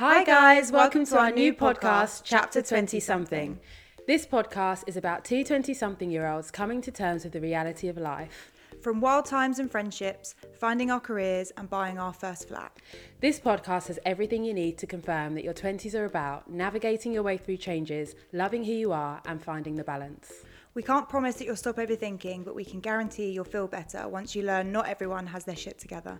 Hi, guys, welcome to our new podcast, Chapter 20 Something. This podcast is about two 20 something year olds coming to terms with the reality of life. From wild times and friendships, finding our careers, and buying our first flat. This podcast has everything you need to confirm that your 20s are about navigating your way through changes, loving who you are, and finding the balance. We can't promise that you'll stop overthinking, but we can guarantee you'll feel better once you learn not everyone has their shit together.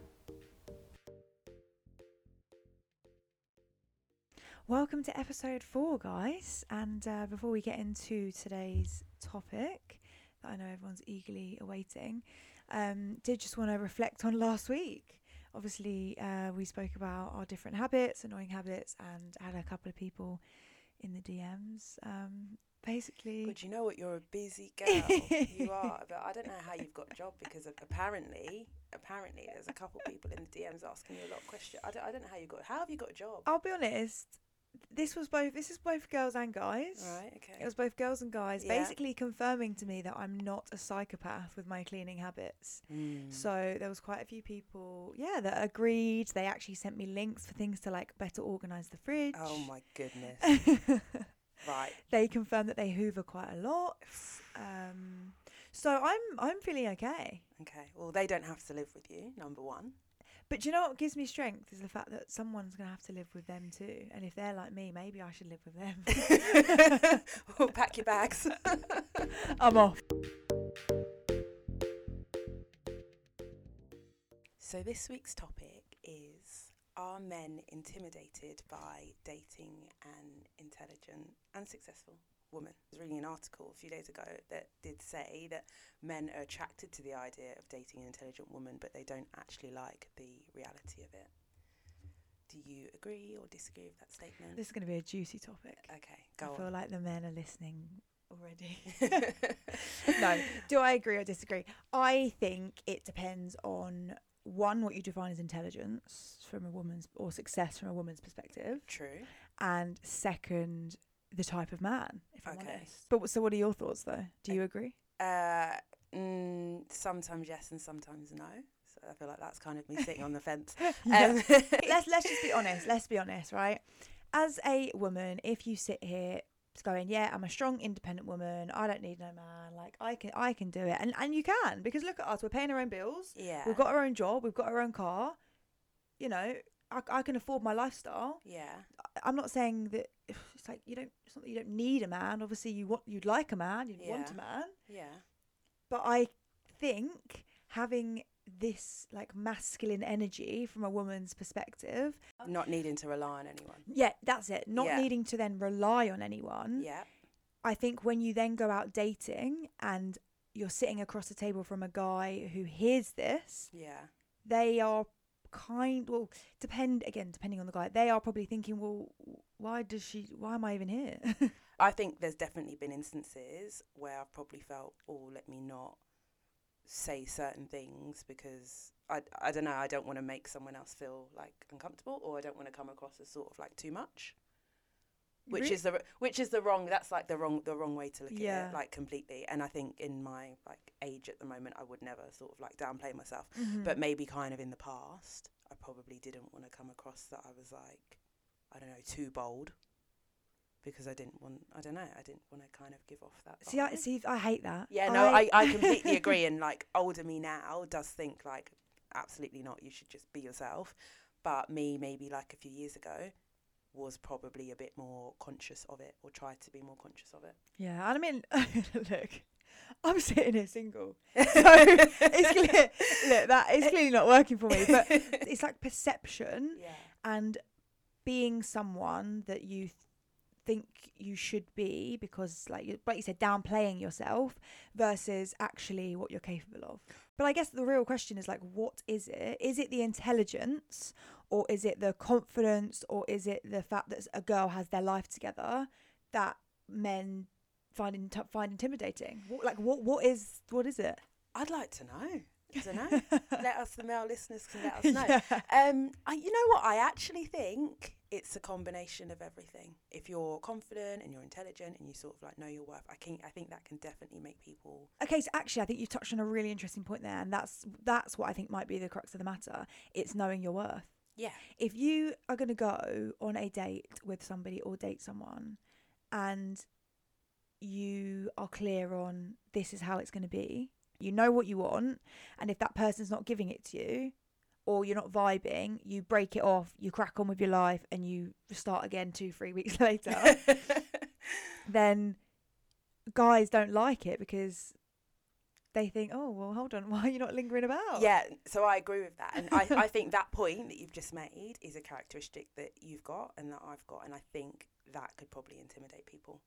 Welcome to episode four, guys. And uh, before we get into today's topic, that I know everyone's eagerly awaiting, um, did just want to reflect on last week. Obviously, uh, we spoke about our different habits, annoying habits, and had a couple of people in the DMs. Um, basically, But you know what? You're a busy girl. you are. But I don't know how you've got a job because apparently, apparently, there's a couple of people in the DMs asking you a lot of questions. I don't, I don't know how you got. How have you got a job? I'll be honest. This was both. This is both girls and guys. Right. Okay. It was both girls and guys, Yeah. basically confirming to me that I'm not a psychopath with my cleaning habits. Mm. So there was quite a few people, yeah, that agreed. They actually sent me links for things to like better organize the fridge. Oh my goodness. right. they confirmed that they hoover quite a lot. Um, so I'm I'm feeling okay. Okay. Well, they don't have to live with you. Number one. But do you know what gives me strength is the fact that someone's gonna have to live with them too. And if they're like me, maybe I should live with them. well, pack your bags. I'm off. So this week's topic is are men intimidated by dating an intelligent and successful woman? I was reading an article a few days ago that did say that men are attracted to the idea of dating an intelligent woman but they don't actually like the reality of it. Do you agree or disagree with that statement? This is gonna be a juicy topic. okay, go I feel on. like the men are listening already. no, do I agree or disagree? I think it depends on one what you define as intelligence from a woman's or success from a woman's perspective, True. and second the type of man. If I'm Okay. honest. But so, what are your thoughts though? Do you agree? Uh, mm, sometimes yes and sometimes no. So I feel like that's kind of me sitting on the fence. Um, let's let's just be honest. Let's be honest, right? As a woman, if you sit here going, "Yeah, I'm a strong, independent woman. I don't need no man. Like I can, I can do it," and and you can because look at us. We're paying our own bills. yeah. We've got our own job. We've got our own car. You know, I, I can afford my lifestyle. Yeah. I'm not saying that it's like you don't. It's not that you don't need a man. Obviously, you want you'd like a man. You'd want a man. Yeah. But I think having this like masculine energy from a woman's perspective Not needing to rely on anyone. Yeah, that's it. Not Yeah. needing to then rely on anyone. Yeah. I think when you then go out dating and you're sitting across the table from a guy who hears this, Yeah. they are kind well depend again depending on the guy they are probably thinking well why does she why am i even here I think there's definitely been instances where I've probably felt, oh, let me not say certain things because I, I don't know, I don't want to make someone else feel like uncomfortable or I don't want to come across as sort of like too much. Which Re- is the which is the wrong that's like the wrong the wrong way to look at it like completely. And I think in my like age at the moment I would never sort of like downplay myself. Mhm. but maybe kind of in the past I probably didn't want to come across that I was like I don't know too bold. Because I didn't want I don't know I didn't want to kind of give off that see i see i hate that. Yeah no I, I completely agree. And like older me now does think like absolutely not you should just be yourself. But me maybe like a few years ago was probably a bit more conscious of it or tried to be more conscious of it. Yeah and i mean look i'm sitting here single so it's clear look that is clearly not working for me but it's like perception yeah. and being someone that you th- think you should be because like you, like you said downplaying yourself versus actually what you're capable of but i guess the real question is like what is it? Is it the intelligence or is it the confidence or is it the fact that a girl has their life together that men find in, find intimidating? What, like what what is what is it? I'd like to know. I don't know. Let us the male listeners can let us know. Yeah. Um, I, you know what? I actually think it's a combination of everything. If you're confident and you're intelligent and you sort of like know your worth, I can I think that can definitely make people Okay, so actually, I think you've touched on a really interesting point there, and that's that's what I think might be the crux of the matter. It's knowing your worth. yeah If you are going to go on a date with somebody or date someone, and you are clear on this is how it's going to be, you know what you want, and if that person's not giving it to you, or you're not vibing, you break it off, you crack on with your life, and you start again two, three weeks later. then guys don't like it because they think, oh, well, hold on, why are you not lingering about? Yeah, so I agree with that. And I, I think that point that you've just made is a characteristic that you've got and that I've got. And I think that could probably intimidate people.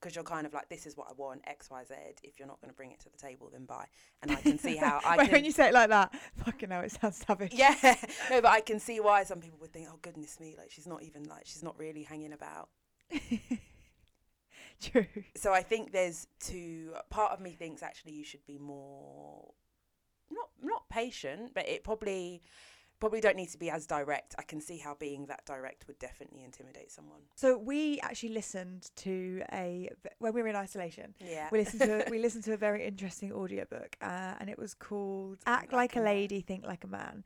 Because you're kind of like, this is what I want, X, Y, Z. If you're not going to bring it to the table, then bye. And I can see how I can. when you say it like that, fucking hell, it sounds savage. yeah, no, but I can see why some people would think, oh, goodness me, like she's not even like, she's not really hanging about. True. So I think there's two. Part of me thinks actually you should be more, not not patient, but it probably probably don't need to be as direct. I can see how being that direct would definitely intimidate someone. So we actually listened to a when we were in isolation. Yeah. We listened to we listened to a very interesting audiobook, uh, and it was called "Act Like a Lady, Think Like a Man."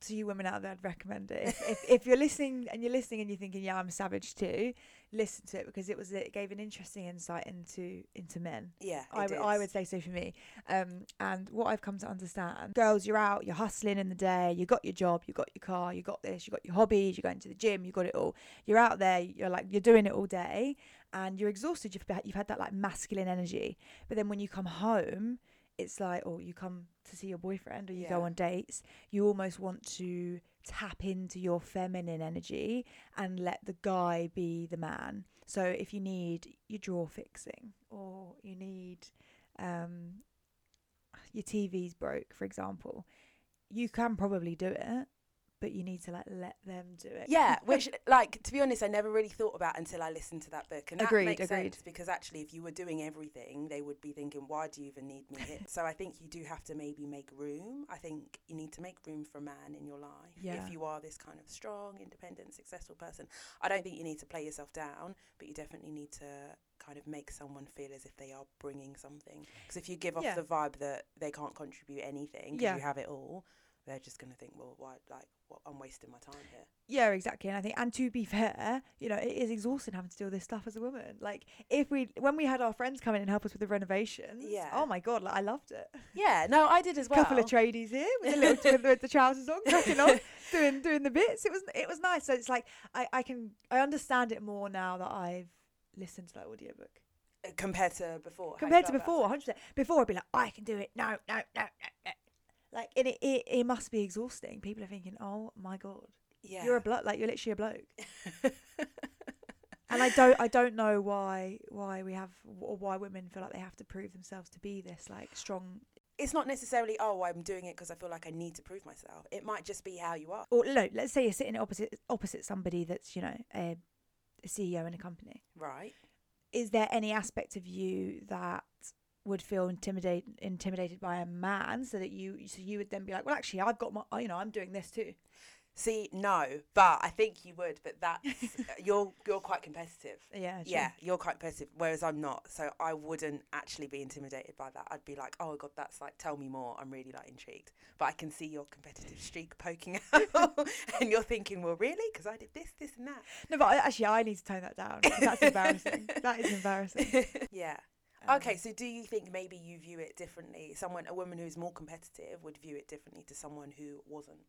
To you women out there, I'd recommend it. If, if, if you're listening and you're listening and you're thinking, "Yeah, I'm savage too," listen to it because it was it gave an interesting insight into into men. yeah. I it would I would say so for me. Um, and what I've come to understand, girls, you're out, you're hustling in the day, you got your job, you got your car, you got this, you got your hobbies, you're going to the gym, you got it all. You're out there, you're like you're doing it all day, and you're exhausted. You've you've had that like masculine energy, but then when you come home, it's like, oh, you come to see your boyfriend or you go on dates, you almost want to tap into your feminine energy and let the guy be the man. So if you need your drawer fixing or you need um, your TV's broke, for example, you can probably do it, but you need to like let them do it. Yeah, which, like, to be honest, I never really thought about until I listened to that book. And that Agreed, makes agreed. sense because actually, if you were doing everything, they would be thinking, why do you even need me here? so I think you do have to maybe make room. I think you need to make room for a man in your life. Yeah. If you are this kind of strong, independent, successful person, I don't think you need to play yourself down, but you definitely need to kind of make someone feel as if they are bringing something. Because if you give off Yeah. the vibe that they can't contribute anything because Yeah. you have it all, they're just going to think, well, why, like, what, I'm wasting my time here. Yeah, exactly. And I think, and to be fair, you know, it is exhausting having to do all this stuff as a woman. Like, if we, when we had our friends come in and help us with the renovations, Yeah. oh my god, like I loved it. Yeah, no, I did as well. A couple of tradies here with the little with, with the trousers on, cracking on, doing doing the bits. It was it was nice. So it's like I I can I understand it more now that I've listened to that audiobook Uh, compared to before. compared to before. Hundred percent. Before I'd be like, I can do it. No, no, no, no, no. Like, and it, it it must be exhausting. People are thinking, oh my god, Yeah. you're a bloke. Like you're literally a bloke. And I don't I don't know why why we have or why women feel like they have to prove themselves to be this like strong it's not necessarily, oh, I'm doing it because I feel like I need to prove myself. It might just be how you are. or no, let's say you're sitting opposite opposite somebody that's you know a, a CEO in a company. Right. Is there any aspect of you that would feel intimidated intimidated by a man, so that you so you would then be like, well, actually, I've got my you know I'm doing this too. See, no, but I think you would. But that's you're you're quite competitive. Yeah, true. Yeah, you're quite competitive, whereas I'm not. So I wouldn't actually be intimidated by that. I'd be like, oh god, that's like, tell me more. I'm really like intrigued. But I can see your competitive streak poking out, and you're thinking, well, really? Because I did this, this, and that. No, but I, actually, I need to tone that down. That's embarrassing. that is embarrassing. yeah. Um, Okay, so do you think maybe you view it differently? Someone, a woman who's more competitive, would view it differently to someone who wasn't.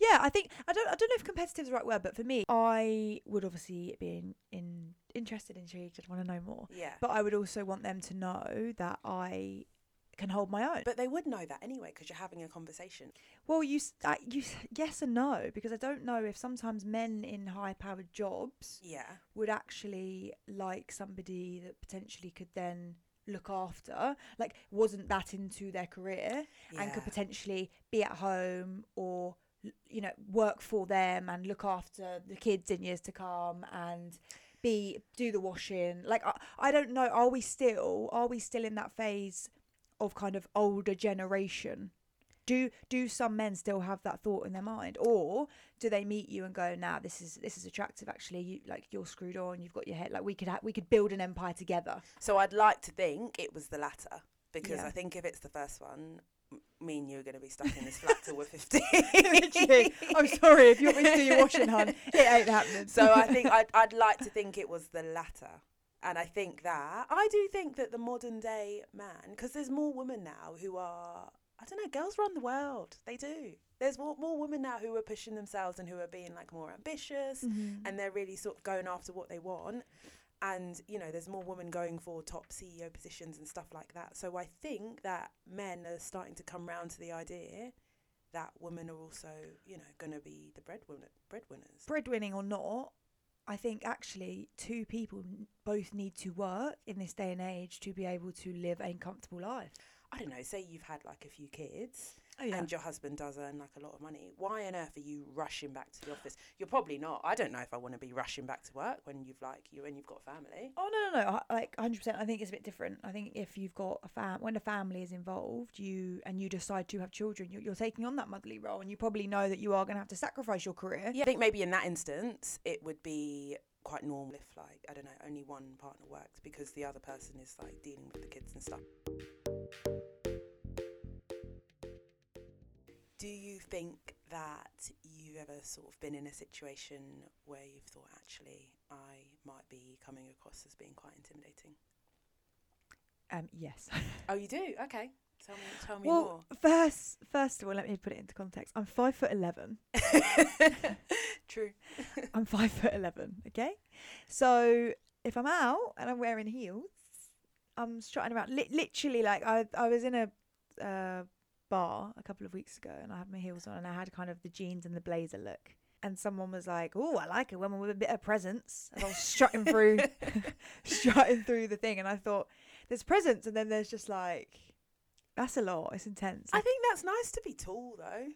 Yeah, I think I don't I don't know if competitive is the right word, but for me, I would obviously be in, in interested, intrigued, I'd want to know more. Yeah. But I would also want them to know that I can hold my own. But they would know that anyway because you're having a conversation. Well, you I, you yes and no because I don't know if sometimes men in high-powered jobs Yeah. would actually like somebody that potentially could then look after like wasn't that into their career and could potentially be at home or you know work for them and look after the kids in years to come and be do the washing like I, I don't know are we still are we still in that phase of kind of older generation do do some men still have that thought in their mind or do they meet you and go nah this is this is attractive actually you like you're screwed on you've got your head like we could ha- we could build an empire together So I'd like to think it was the latter because Yeah. I think if it's the first one, me and you are going to be stuck in this flat till we're 50. Literally. i'm sorry if you want me to do your washing hun it ain't happening so I think I'd, I'd like to think it was the latter. And I think that, I do think that the modern day man, because there's more women now who are, I don't know, girls run the world. They do. There's more, more women now who are pushing themselves and who are being like more ambitious Mhm. and they're really sort of going after what they want. And, you know, there's more women going for top CEO positions and stuff like that. So I think that men are starting to come round to the idea that women are also, you know, going to be the breadwinner, breadwinners. breadwinning or not, I think actually two people both need to work in this day and age to be able to live a comfortable life. I don't know, say you've had like a few kids Oh and your husband does earn like a lot of money. Why on earth are you rushing back to the office? You're probably not. I don't know if I want to be rushing back to work when you've like you when you've got a family. Oh no, no, no! I- Like hundred percent. I think it's a bit different. I think if you've got a fam, when a family is involved, you and you decide to have children, you're, you're taking on that motherly role, and you probably know that you are going to have to sacrifice your career. Yeah, I think maybe in that instance it would be quite normal if like I don't know only one partner works because the other person is like dealing with the kids and stuff. Do you think that you've ever sort of been in a situation where you've thought actually I might be coming across as being quite intimidating? Um, yes. Oh, you do? Okay. Tell me, tell me well, first, first of all, let me put it into context. I'm five foot eleven. True. I'm five foot eleven. Okay, so if I'm out and I'm wearing heels, I'm strutting around. Li- literally, like I I was in a uh, bar a couple of weeks ago and I had my heels on and I had kind of the jeans and the blazer look. And someone was like, "Oh, I like a woman with a bit of presence." As I was strutting through, strutting through the thing, and I thought, "There's presence," and then there's just like, "That's a lot. It's intense." I think that's nice to be tall though.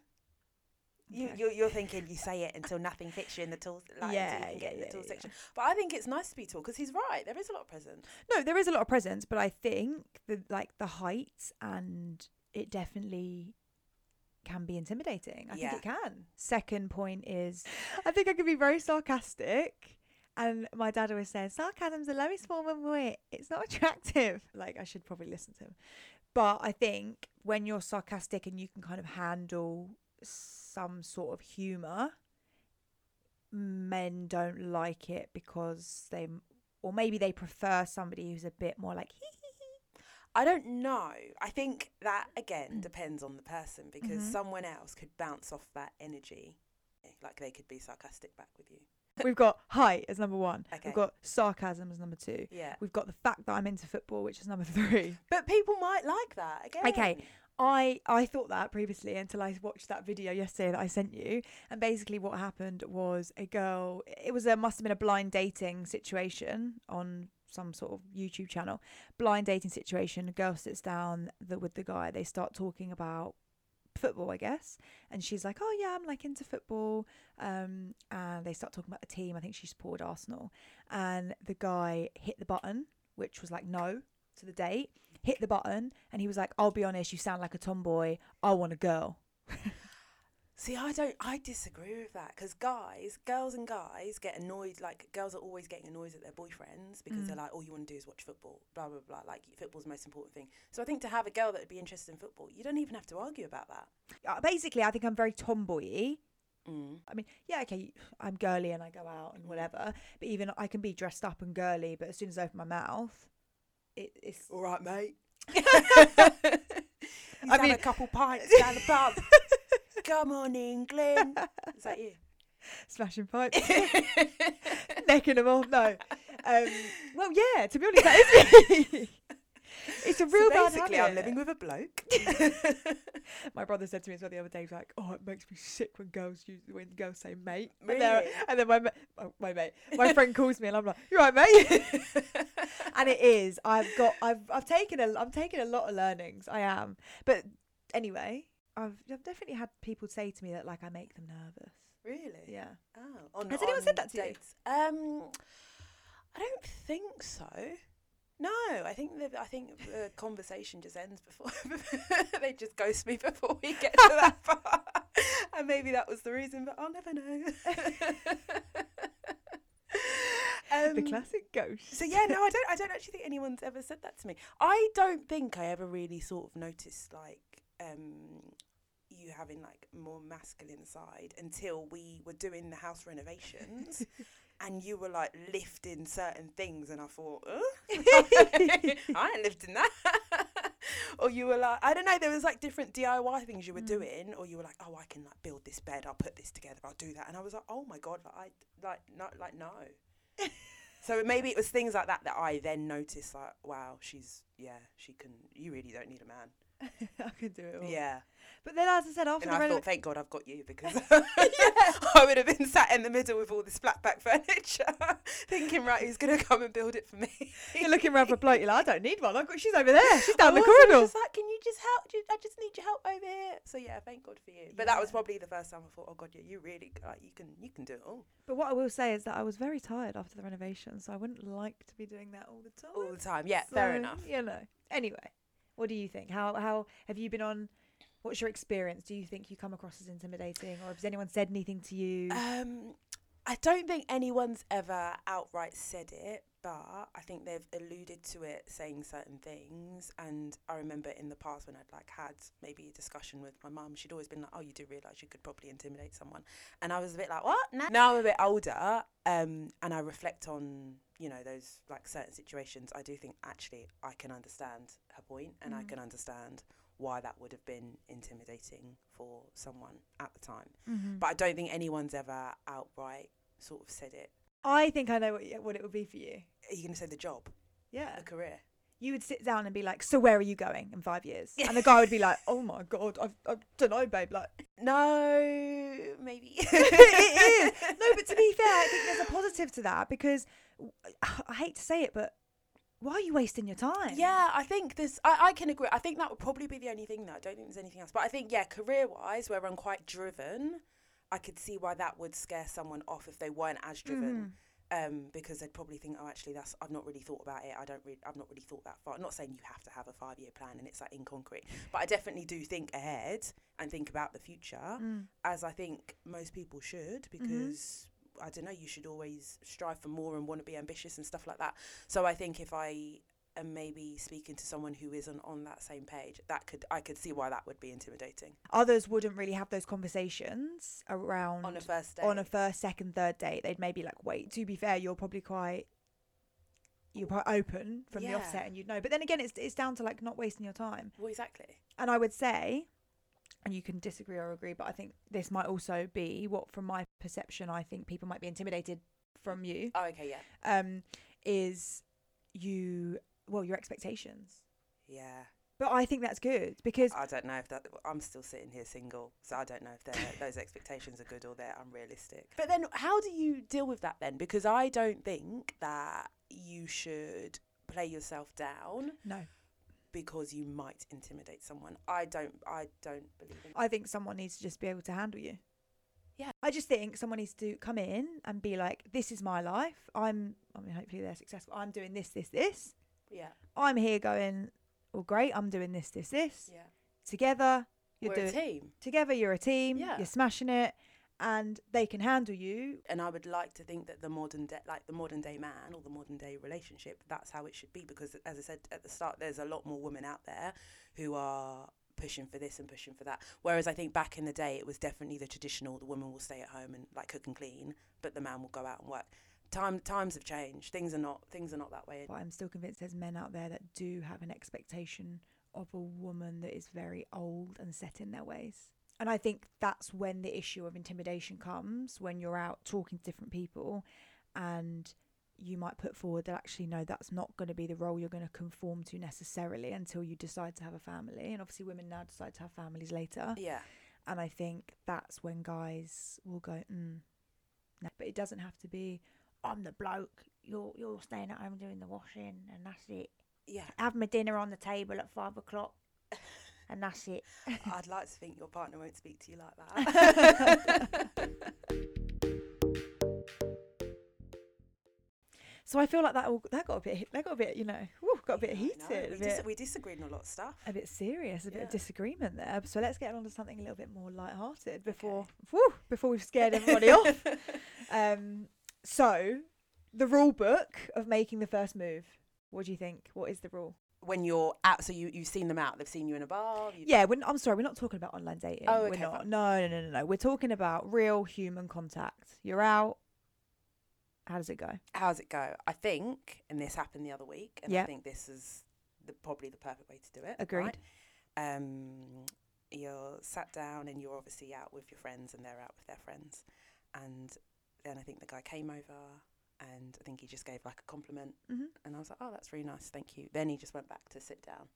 You, you're, you're thinking you say it until nothing fits you in the tall, like, Yeah, you yeah, get in the yeah, tall yeah. section. But I think it's nice to be tall because he's right. There is a lot of presence. No, there is a lot of presence, but I think the like the height and it definitely can be intimidating. I Yeah. think it can. Second point is I think I can be very sarcastic. And my dad always says, sarcasm's the lowest form of wit. It's not attractive. Like I should probably listen to him. But I think when you're sarcastic and you can kind of handle some sort of humour, men don't like it because they or maybe they prefer somebody who's a bit more like hee. I don't know. I think that Mm. again depends on the person because Mhm. someone else could bounce off that energy, like they could be sarcastic back with you. We've got height as number one. Okay. We've got sarcasm as number two. Yeah, We've got the fact that I'm into football, which is number three. but people might like that again. Okay. I I thought that previously until I watched that video yesterday that I sent you. And basically, what happened was a girl. It was a must have been a blind dating situation on some sort of YouTube channel. Blind dating situation. A girl sits down the, with the guy. They start talking about football, I guess. And she's like, "Oh yeah, I'm like into football." Um, and they start talking about the team. I think she supported Arsenal. And the guy hit the button, which was like no to the date. Hit the button, and he was like, "I'll be honest, you sound like a tomboy. I want a girl." See, I don't. I disagree with that because guys, girls, and guys get annoyed. Like girls are always getting annoyed at their boyfriends because Mm. they're like, "All you want to do is watch football." Blah blah blah. Like football's the most important thing. So I think to have a girl that would be interested in football, you don't even have to argue about that. Uh, basically, I think I'm very tomboy. Mm. I mean, yeah, okay, I'm girly and I go out and whatever, but even I can be dressed up and girly, but as soon as I open my mouth, it, it's All right, mate. I mean, a couple pints down the pub. Come on, England. Is that you? smashing pipes, necking them off. No, um, well, yeah. To be honest, that is me. it's a real so bad basically, habit. I'm living with a bloke. My brother said to me as well the other day, he's like, "Oh, it makes me sick when girls use when girls say mate." And, Really? and then my ma- oh, my mate, my friend calls me, and I'm like, "You're right, mate?" and it is. I've got. I've. I've taken a. I'm taking a lot of learnings. I am. But anyway, I've. I've definitely had people say to me that like I make them nervous. really? Yeah. Oh, on, Has anyone said that to you? Um, I don't think so. No, I think the I think the conversation just ends before they just ghost me before we get to that part, and maybe that was the reason, but I'll never know. the Um, classic ghost. So yeah, no, I don't. I don't actually think anyone's ever said that to me. I don't think I ever really sort of noticed like um, you having like more masculine side until we were doing the house renovations. And you were like lifting certain things, and I thought? I ain't lifting that. or you were like, I don't know, there was like different DIY things you were Mm. doing, or you were like, oh, I can like build this bed, I'll put this together, I'll do that, and I was like, oh my god, like I like not like no. So maybe it was things like that that I then noticed, like, wow, she's yeah, she can. You really don't need a man. I could do it all. Yeah, But then, as I said, after and the I thought, thank God I've got you because I would have been sat in the middle with all this flat back furniture, thinking, right, who's gonna come and build it for me? you're looking around for a bloke. You're like, I don't need one. I've got. She's over there. She's down the I was corridor. Just like, can you just help? Ju- I just need your help over here. So yeah, thank God for you. But that was probably the first time I thought, oh God, yeah, you really like you can you can do it all But what I will say is that I was very tired after the renovation, so I wouldn't like to be doing that all the time. all the time. Yeah, fair enough. You know. Anyway, what do you think? How how have you been on? What's your experience? Do you think you come across as intimidating, or has anyone said anything to you? Um, I don't think anyone's ever outright said it, but I think they've alluded to it, saying certain things. And I remember in the past when I'd like had maybe a discussion with my mum, she'd always been like, "Oh, you do realise you could probably intimidate someone," and I was a bit like, "What?" No. Now I'm a bit older, um, and I reflect on you know those like certain situations. I do think actually I can understand her point, and I Mm. can understand why that would have been intimidating for someone at the time. Mhm. But I don't think anyone's ever outright sort of said it. I think I know what, what it would be for you. Are you going to say the job, Yeah. the career? You would sit down and be like, "So where are you going in five years?" And the guy would be like, "Oh my god, I've, I don't know, babe." Like, No, maybe. it is. No, but to be fair, I think there's a positive to that because I hate to say it, but why are you wasting your time? Yeah, I think this. I, I can agree. I think that would probably be the only thing. though. I don't think there's anything else. But I think yeah, career-wise, where I'm quite driven, I could see why that would scare someone off if they weren't as driven. Um, because they'd probably think, oh, actually, that's I've not really thought about it. I don't really, I've not really thought that far. I'm not saying you have to have a five-year plan and it's like in concrete, but I definitely do think ahead and think about the future, Mm. as I think most people should, because I don't know, you should always strive for more and want to be ambitious and stuff like that. So I think if I am maybe speaking to someone who isn't on that same page, that could I could see why that would be intimidating Others wouldn't really have those conversations around on a first date. on a first, second, third date. They'd maybe like, wait. To be fair, you're probably quite you're quite open from the offset, and you'd know. But then again, it's it's down to like not wasting your time. well, exactly. And I would say, and you can disagree or agree, but I think this might also be what, from my perception, I think people might be intimidated from you. Oh, okay, yeah, Um, is you well your expectations. yeah. But I think that's good because I don't know if that. I'm still sitting here single, so I don't know if those expectations are good or they're unrealistic. But then, how do you deal with that then? Because I don't think that you should play yourself down no, because you might intimidate someone. I don't. I don't believe in. I think someone needs to just be able to handle you. Yeah. I just think someone needs to come in and be like, "This is my life. I'm. I mean, hopefully they're successful. I'm doing this, this, this. Yeah, I'm here going. Well, great. I'm doing this, this, this. yeah. Together, you're We're a doing. team, Together, you're a team. Yeah. You're smashing it, and they can handle you. and I would like to think that the modern day, like the modern day man or the modern day relationship, that's how it should be. Because as I said at the start, there's a lot more women out there who are pushing for this and pushing for that. Whereas I think back in the day, it was definitely the traditional: the woman will stay at home and like cook and clean, but the man will go out and work. Time times have changed. Things are not things are not that way. But I'm still convinced there's men out there that do have an expectation of a woman that is very old and set in their ways. And I think that's when the issue of intimidation comes when you're out talking to different people and you might put forward that actually, no, that's not going to be the role you're going to conform to necessarily until you decide to have a family. And obviously, women now decide to have families later. Yeah, And I think that's when guys will go, mm, no. But it doesn't have to be, I'm the bloke, you're, you're staying at home doing the washing, and that's it. yeah. Have my dinner on the table at five o'clock, and that's it. I'd like to think your partner won't speak to you like that. So I feel like that all, that got a bit that got a bit you know whew, got a bit Yeah, heated, We, a dis- we disagreed on a lot of stuff. a bit serious, a bit of disagreement there. So let's get on to something a little bit more light-hearted before whew, before we've scared everybody off. Um, so the rule book of making the first move. What do you think? What is the rule? When you're out, so you you've seen them out. They've seen you in a bar. Yeah, we're, I'm sorry, we're not talking about online dating. Oh, we're okay, not. fine. No, no, no, no, no. We're talking about real human contact. You're out. How does it go? How does it go? I think, and this happened the other week, and I think this is the, probably the perfect way to do it. Agreed. right? Um, you're sat down and you're obviously out with your friends, and they're out with their friends, and then I think the guy came over, and I think he just gave like a compliment, Mm-hmm. and I was like, "Oh, that's really nice, thank you." Then he just went back to sit down,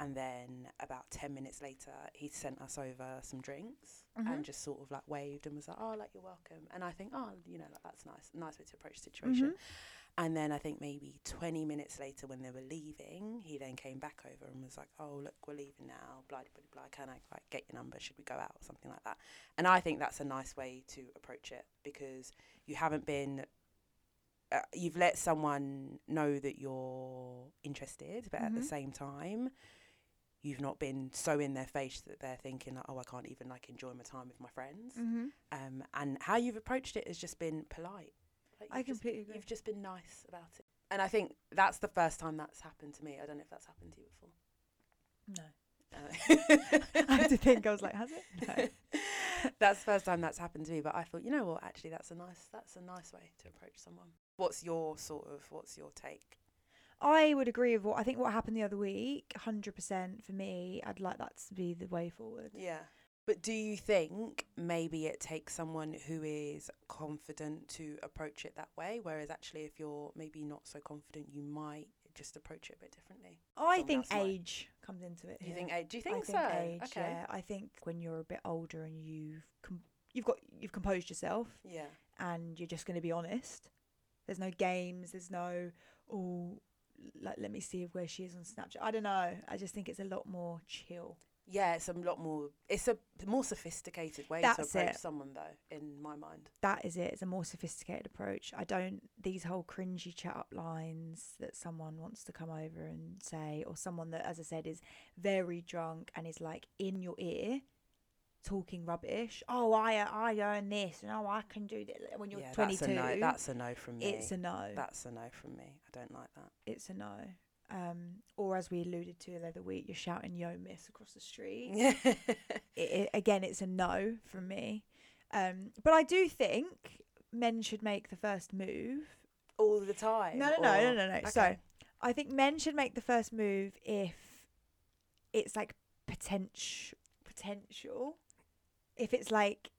and then about ten minutes later, he sent us over some drinks Mhm. and just sort of like waved and was like, "Oh, like you're welcome." And I think, "Oh, you know, like that's nice, nice way to approach the situation." And then I think maybe 20 minutes later, when they were leaving, he then came back over and was like, "Oh, look, we're leaving now. Blah blah blah. Can I like get your number? Should we go out or something like that?" And I think that's a nice way to approach it because you haven't been. Uh, you've let someone know that you're interested, but at the Mhm. same time, you've not been so in their face that they're thinking like, "Oh, I can't even like enjoy my time with my friends." Mm-hmm. Um, and how you've approached it has just been polite. Like, I you've just- completely agree. You've just been nice about it. And I think that's the first time that's happened to me. I don't know if that's happened to you before. No. Uh, I had to think. I was like, has it? No. that's the first time that's happened to me. But I thought, you know what? Actually, that's a nice. That's a nice way to approach someone. What's your sort of? What's your take? I would agree with what I think what happened the other week. Hundred percent for me. I'd like that to be the way forward. Yeah. But do you think maybe it takes someone who is confident to approach it that way? Whereas actually, if you're maybe not so confident, you might just approach it a bit differently. I think age comes into it. Do you think? age- Do you I think, think so? age. okay. Yeah, I think when you're a bit older and you've com- you've got you've composed yourself Yeah. and you're just going to be honest. There's no games. There's no oh like let me see where she is on Snapchat. I don't know. I just think it's a lot more chill. Yeah, it's a lot more. It's a more sophisticated way That's to approach it. someone, though. In my mind. That is it. It's a more sophisticated approach. I don't these whole cringy chat up lines that someone wants to come over and say, or someone that, as I said, is very drunk and is like in your ear, talking rubbish. Oh, I I earn this, and oh, I can do this. When you're yeah, 22, that's a no. That's a no from me. it's a no. That's a no from me. I don't like that. it's a no. Um, or as we alluded to the other week, you're shouting "Yo, miss" across the street. It, it, again, it's a no from me. Um, but I do think men should make the first move. All the time. No, no, no, no, or- no, no. So I think men should make the first move if it's like potential, potential. If it's like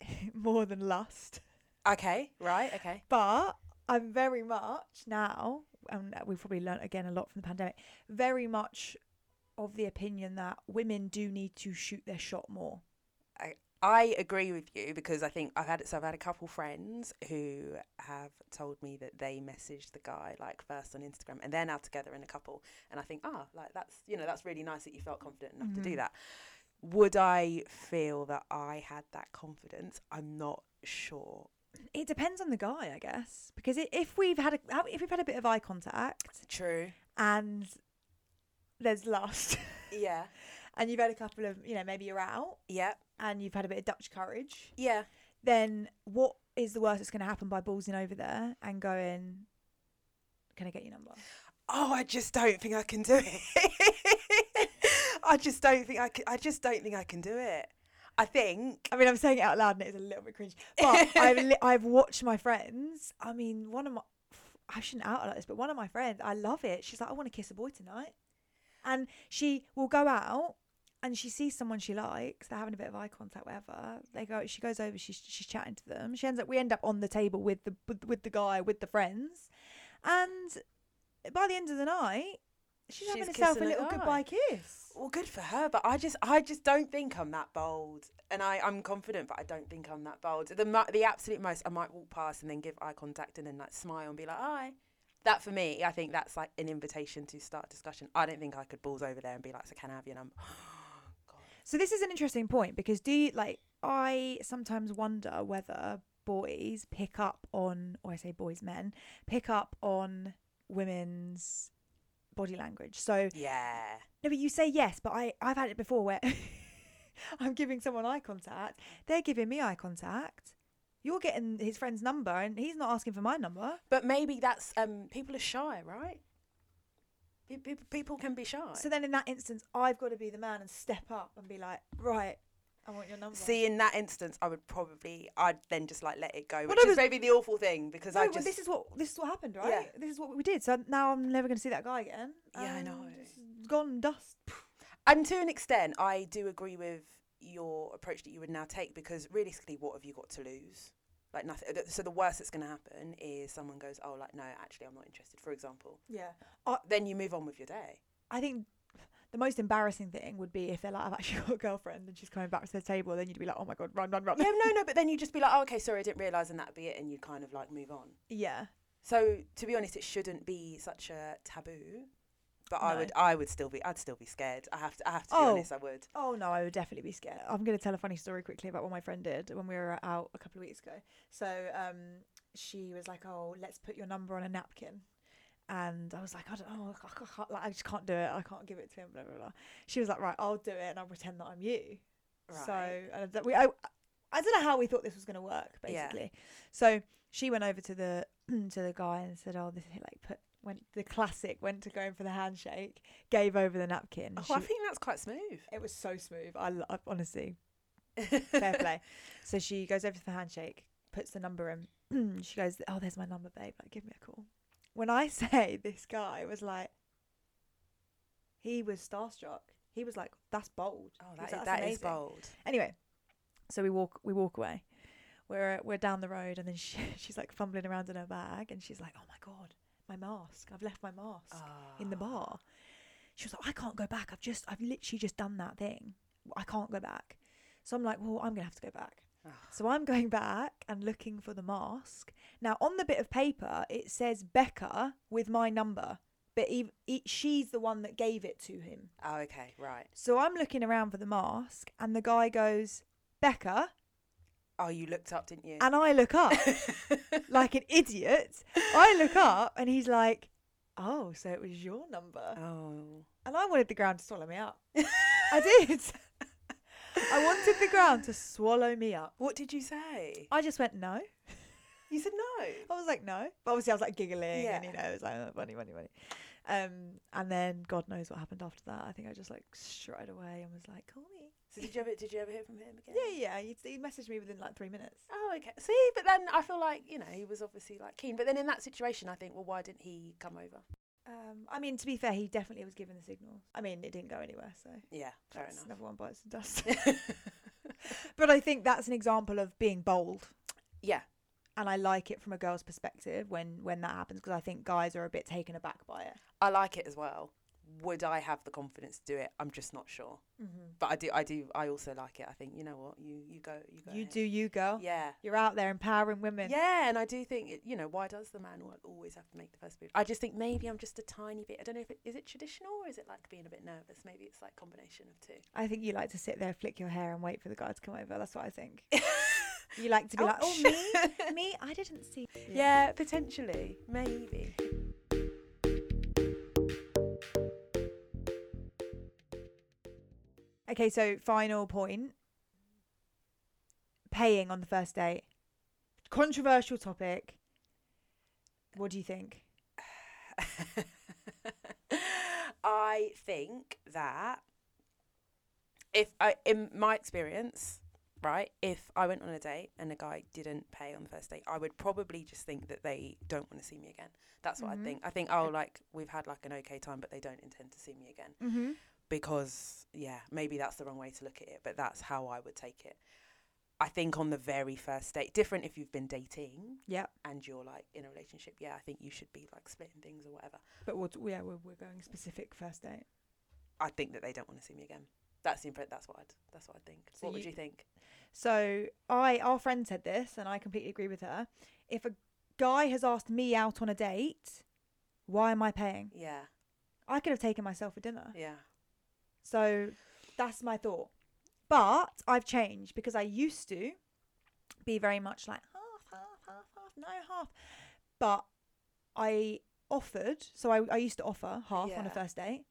more than lust. Okay. Right. Okay. But I'm very much now, and we've probably learnt again a lot from the pandemic, very much of the opinion that women do need to shoot their shot more. I agree with you because I think I've had so I've had a couple friends who have told me that they messaged the guy like first on Instagram and they're now together in a couple and I think ah like that's you know that's really nice that you felt confident enough to do Mhm. that. Would I feel that I had that confidence? I'm not sure. It depends on the guy, I guess, because if we've had a if we've had a bit of eye contact True. and there's lust, Yeah. and you've had a couple of you know maybe you're out Yeah. and you've had a bit of Dutch courage, Yeah. then what is the worst that's going to happen by ballsing over there and going? Can I get your number? Oh, I just don't think I can do it. I just don't think I can, I just don't think I can do it. I think I mean, I'm saying it out loud and it's a little bit cringe, but I've li- I've watched my friends. I mean, one of my I shouldn't out like this, but one of my friends, I love it. She's like, I want to kiss a boy tonight, and she will go out and she sees someone she likes. They're having a bit of eye contact, whatever. They go. She goes over. She's she's chatting to them. She ends up. We end up on the table with the with, with the guy with the friends, and by the end of the night, she's, She's having herself a little guy. goodbye kiss. well, good for her, but I just I just don't think I'm that bold. And I, I'm confident, but I don't think I'm that bold. The the absolute most, I might walk past and then give eye contact and then like smile and be like, "Hi." That for me, I think that's like an invitation to start discussion. I don't think I could balls over there and be like, "So can I have your number?" So this is an interesting point because do you like I sometimes wonder whether boys pick up on, or I say boys, men, pick up on women's body language. So, Yeah. no, but you say yes, but I, I've had it before where I'm giving someone eye contact, they're giving me eye contact. You're getting his friend's number, and he's not asking for my number. But maybe that's um people are shy, right? Pe- pe- People can be shy. So then, in that instance, I've got to be the man and step up and be like, right, I want your number. See, in that instance, I would probably, I'd then just like let it go, Well, which no, is maybe the awful thing because no, I but just. this is what this is what happened, right? Yeah. This is what we did. So now I'm never going to see that guy again. Yeah, I know. it's Gone dust. And to an extent, I do agree with your approach that you would now take because realistically, what have you got to lose? Like nothing. So the worst that's going to happen is someone goes, "Oh, like no, actually, I'm not interested." For example, Yeah. then you move on with your day. I think the most embarrassing thing would be if they're like, I've actually got a girlfriend and she's coming back to the table. Then you'd be like, oh my god, run, run, run. yeah, no, no, but then you'd just be like, "Oh, okay, sorry, I didn't realise, and that'd be it, and you'd kind of like move on. yeah. So to be honest, it shouldn't be such a taboo. But I would, I would still be, I'd still be scared. I have to, I have to be Oh. honest. I would. Oh no, I would definitely be scared. I'm going to tell a funny story quickly about what my friend did when we were out a couple of weeks ago. So um, she was like, "Oh, let's put your number on a napkin," and I was like, "I don't know, I, can't- like, I just can't do it. I can't give it to him." Blah blah blah. She was like, "Right, I'll do it, and I'll pretend that I'm you." So Right. uh, that we, I, I don't know how we thought this was going to work, basically. Yeah. So she went over to the to the guy and said, "Oh, this like put." Went the classic. Went to go in for the handshake. Gave over the napkin. Oh, She- I think that's quite smooth. it was so smooth. I, lo- honestly fair play. So she goes over to the handshake, puts the number in. she goes, "Oh, there's my number, babe. Like, give me a call." When I say this guy was like, he was starstruck. He was like, "That's bold." Oh, that, like, "That's that is bold. Anyway, so we walk we walk away. We're we're down the road, and then she, she's like fumbling around in her bag, and she's like, "Oh my god, my mask! I've left my mask." in the Ah. bar. She was like, I can't go back. I've just, I've literally just done that thing. I can't go back. So I'm like, well, I'm going to have to go back. So I'm going back and looking for the mask. Now, on the bit of paper, it says Becca with my number, but ev- e she's the one that gave it to him. Oh, okay, right. So I'm looking around for the mask, and the guy goes, Becca. Oh, you looked up, didn't you? And I look up like an idiot. I look up, and he's like, oh, so it was your number. oh. And I wanted the ground to swallow me up. I did. I wanted the ground to swallow me up. What did you say? I just went no. You said no. I was like no, but obviously I was like giggling, Yeah. and you know, it was like oh, funny, funny, funny. Um, and then God knows what happened after that. I think I just like strutted away and was like, "Call me." So did you ever did you ever hear from him again? Yeah, yeah. He, he messaged me within like three minutes. Oh, okay. See, but then I feel like you know he was obviously like keen. But then in that situation, I think, well, why didn't he come over? Um, I mean, to be fair, he definitely was given the signal. I mean, it didn't go anywhere, so Yeah, fair that's enough. another one bites the dust. but I think that's an example of being bold. yeah, and I like it from a girl's perspective when when that happens because I think guys are a bit taken aback by it. I like it as well. Would I have the confidence to do it? I'm just not sure. Mm-hmm. But I do. I do. I also like it. I think you know what you you go you go. You ahead. do you, girl. Yeah. You're out there empowering women. Yeah, and I do think you know why does the man always have to make the first move? I just think maybe I'm just a tiny bit. I don't know if it is it traditional or is it like being a bit nervous. Maybe it's like combination of two. I think you like to sit there, flick your hair, and wait for the guy to come over. That's what I think. You like to be like, oh me, me. I didn't see. Yeah, potentially, maybe. Okay, so final point. Paying on the first date. Controversial topic. What do you think? I think that if I, in my experience, right, if I went on a date and a guy didn't pay on the first date, I would probably just think that they don't want to see me again. That's what Mhm. I think. I think, oh, like we've had like an okay time, but they don't intend to see me again Mm-hmm. Because, yeah, maybe that's the wrong way to look at it, but that's how I would take it. I think on the very first date, different if you've been dating Yeah, and you're like in a relationship. Yeah, I think you should be like splitting things or whatever. but we'll, yeah, we're, we're going specific first date. I think that they don't want to see me again. That's the impre- That's what I'd. That's what I think. So what would you- you think? So I, our friend said this, and I completely agree with her. If a guy has asked me out on a date, why am I paying? Yeah, I could have taken myself for dinner. yeah. So that's my thought. But I've changed because I used to be very much like half, half, half, half, no half. But I offered, so I, I used to offer half on a first date.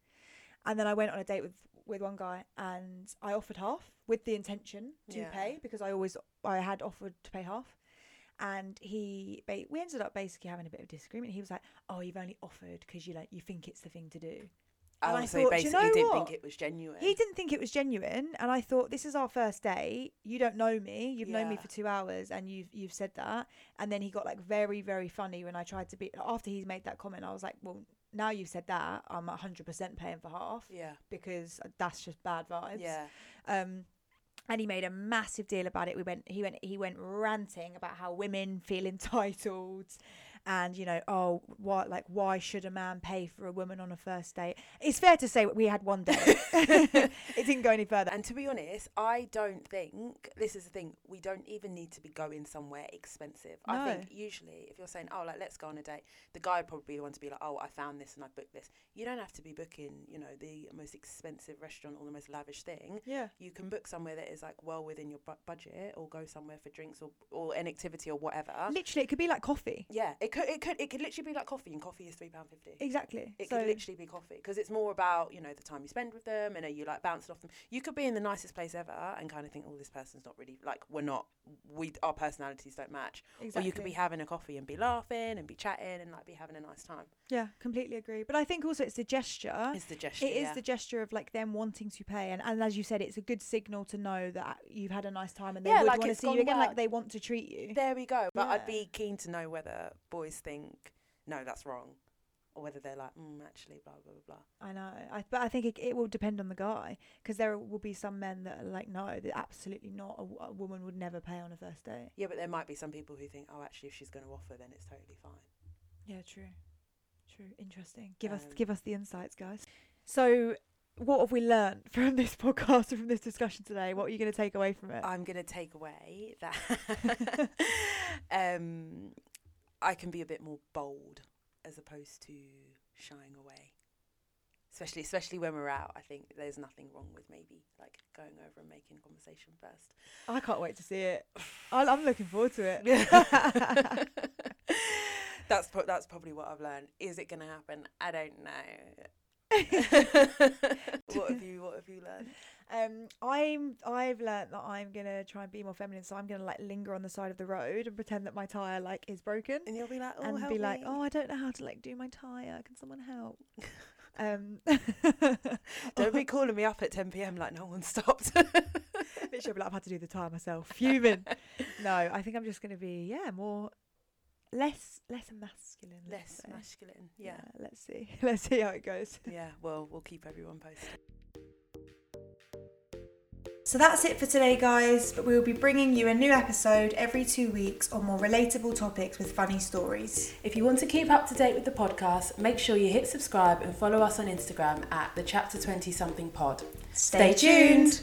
And then I went on a date with, with one guy and I offered half with the intention to Yeah. pay because I always, I had offered to pay half. And he, we ended up basically having a bit of disagreement. He was like, "Oh, you've only offered because you like you think it's the thing to do." And I so thought, "Do you basically know didn't what? think it was genuine. He didn't think it was genuine, and I thought this is our first date. You don't know me. You've known me Yeah. for two hours, and you've you've said that. And then he got like very very funny when I tried to be after he's made that comment. I was like, well, now you've said that, I'm hundred percent paying for half Yeah. because that's just bad vibes. Yeah. Um, and he made a massive deal about it. We went, he went, he went ranting about how women feel entitled, and you know, oh, what, like, why should a man pay for a woman on a first date? It's fair to say we had one date. it didn't go any further. And to be honest, I don't think this is the thing. We don't even need to be going somewhere expensive. no. I think usually, if you're saying, "Oh, like let's go on a date," the guy would probably be the one to be like, "Oh, I found this and I booked this." You don't have to be booking, you know, the most expensive restaurant or the most lavish thing. Yeah. You can book somewhere that is like well within your bu- budget, or go somewhere for drinks or or an activity or whatever. Literally, it could be like coffee. Yeah, it could it could it could literally be like coffee, and coffee is three pound fifty. Exactly. It so, could literally be coffee because it's more about you know the time you spend with them and are you like bouncing off them. You could be in the nicest place ever and kind of think, oh, this person's not really like we're not we our personalities don't match. exactly. Or you could be having a coffee and be laughing and be chatting and like be having a nice time. yeah, completely agree. But I think also it's the gesture. It's the gesture. It is yeah. the gesture of like them wanting to pay, and, and as you said, it's a good signal to know that you've had a nice time and they Yeah, would like want to see you again, well. like they want to treat you. There we go. But I'd be keen to know whether boys think no, that's wrong, or whether they're like, mm, actually, blah blah blah blah. I know, I, but I think it, it will depend on the guy because there will be some men that are like, no, absolutely not. A woman would never pay on a first date. Yeah, but there might be some people who think, oh, actually, if she's going to offer, then it's totally fine. Yeah, true, true, interesting. Give us Um, give us the insights, guys. So, what have we learned from this podcast and from this discussion today? What are you going to take away from it? I'm going to take away that um, I can be a bit more bold as opposed to shying away. Especially, especially when we're out, I think there's nothing wrong with maybe like going over and making conversation first. I can't wait to see it. I, I'm looking forward to it. that's pro- that's probably what I've learned. Is it going to happen? I don't know. what have you What have you learned? Um, I'm I've learnt that I'm gonna try and be more feminine, so I'm gonna like linger on the side of the road and pretend that my tire like is broken, And you'll be like, oh, and help be like, oh, I don't know how to like do my tire. Can someone help? um, Don't be calling me up at 10 p.m. like no one stopped. Literally, I'll be like, I've had to do the tire myself. Fuming. no, I think I'm just gonna be yeah more, less less masculine. Less say. masculine. Yeah. Let's see. Let's see how it goes. Yeah. Well, we'll keep everyone posted. So that's it for today, guys. But we will be bringing you a new episode every two weeks on more relatable topics with funny stories. If you want to keep up to date with the podcast, make sure you hit subscribe and follow us on Instagram at the Chapter 20 Something Pod. Stay Stay tuned. tuned.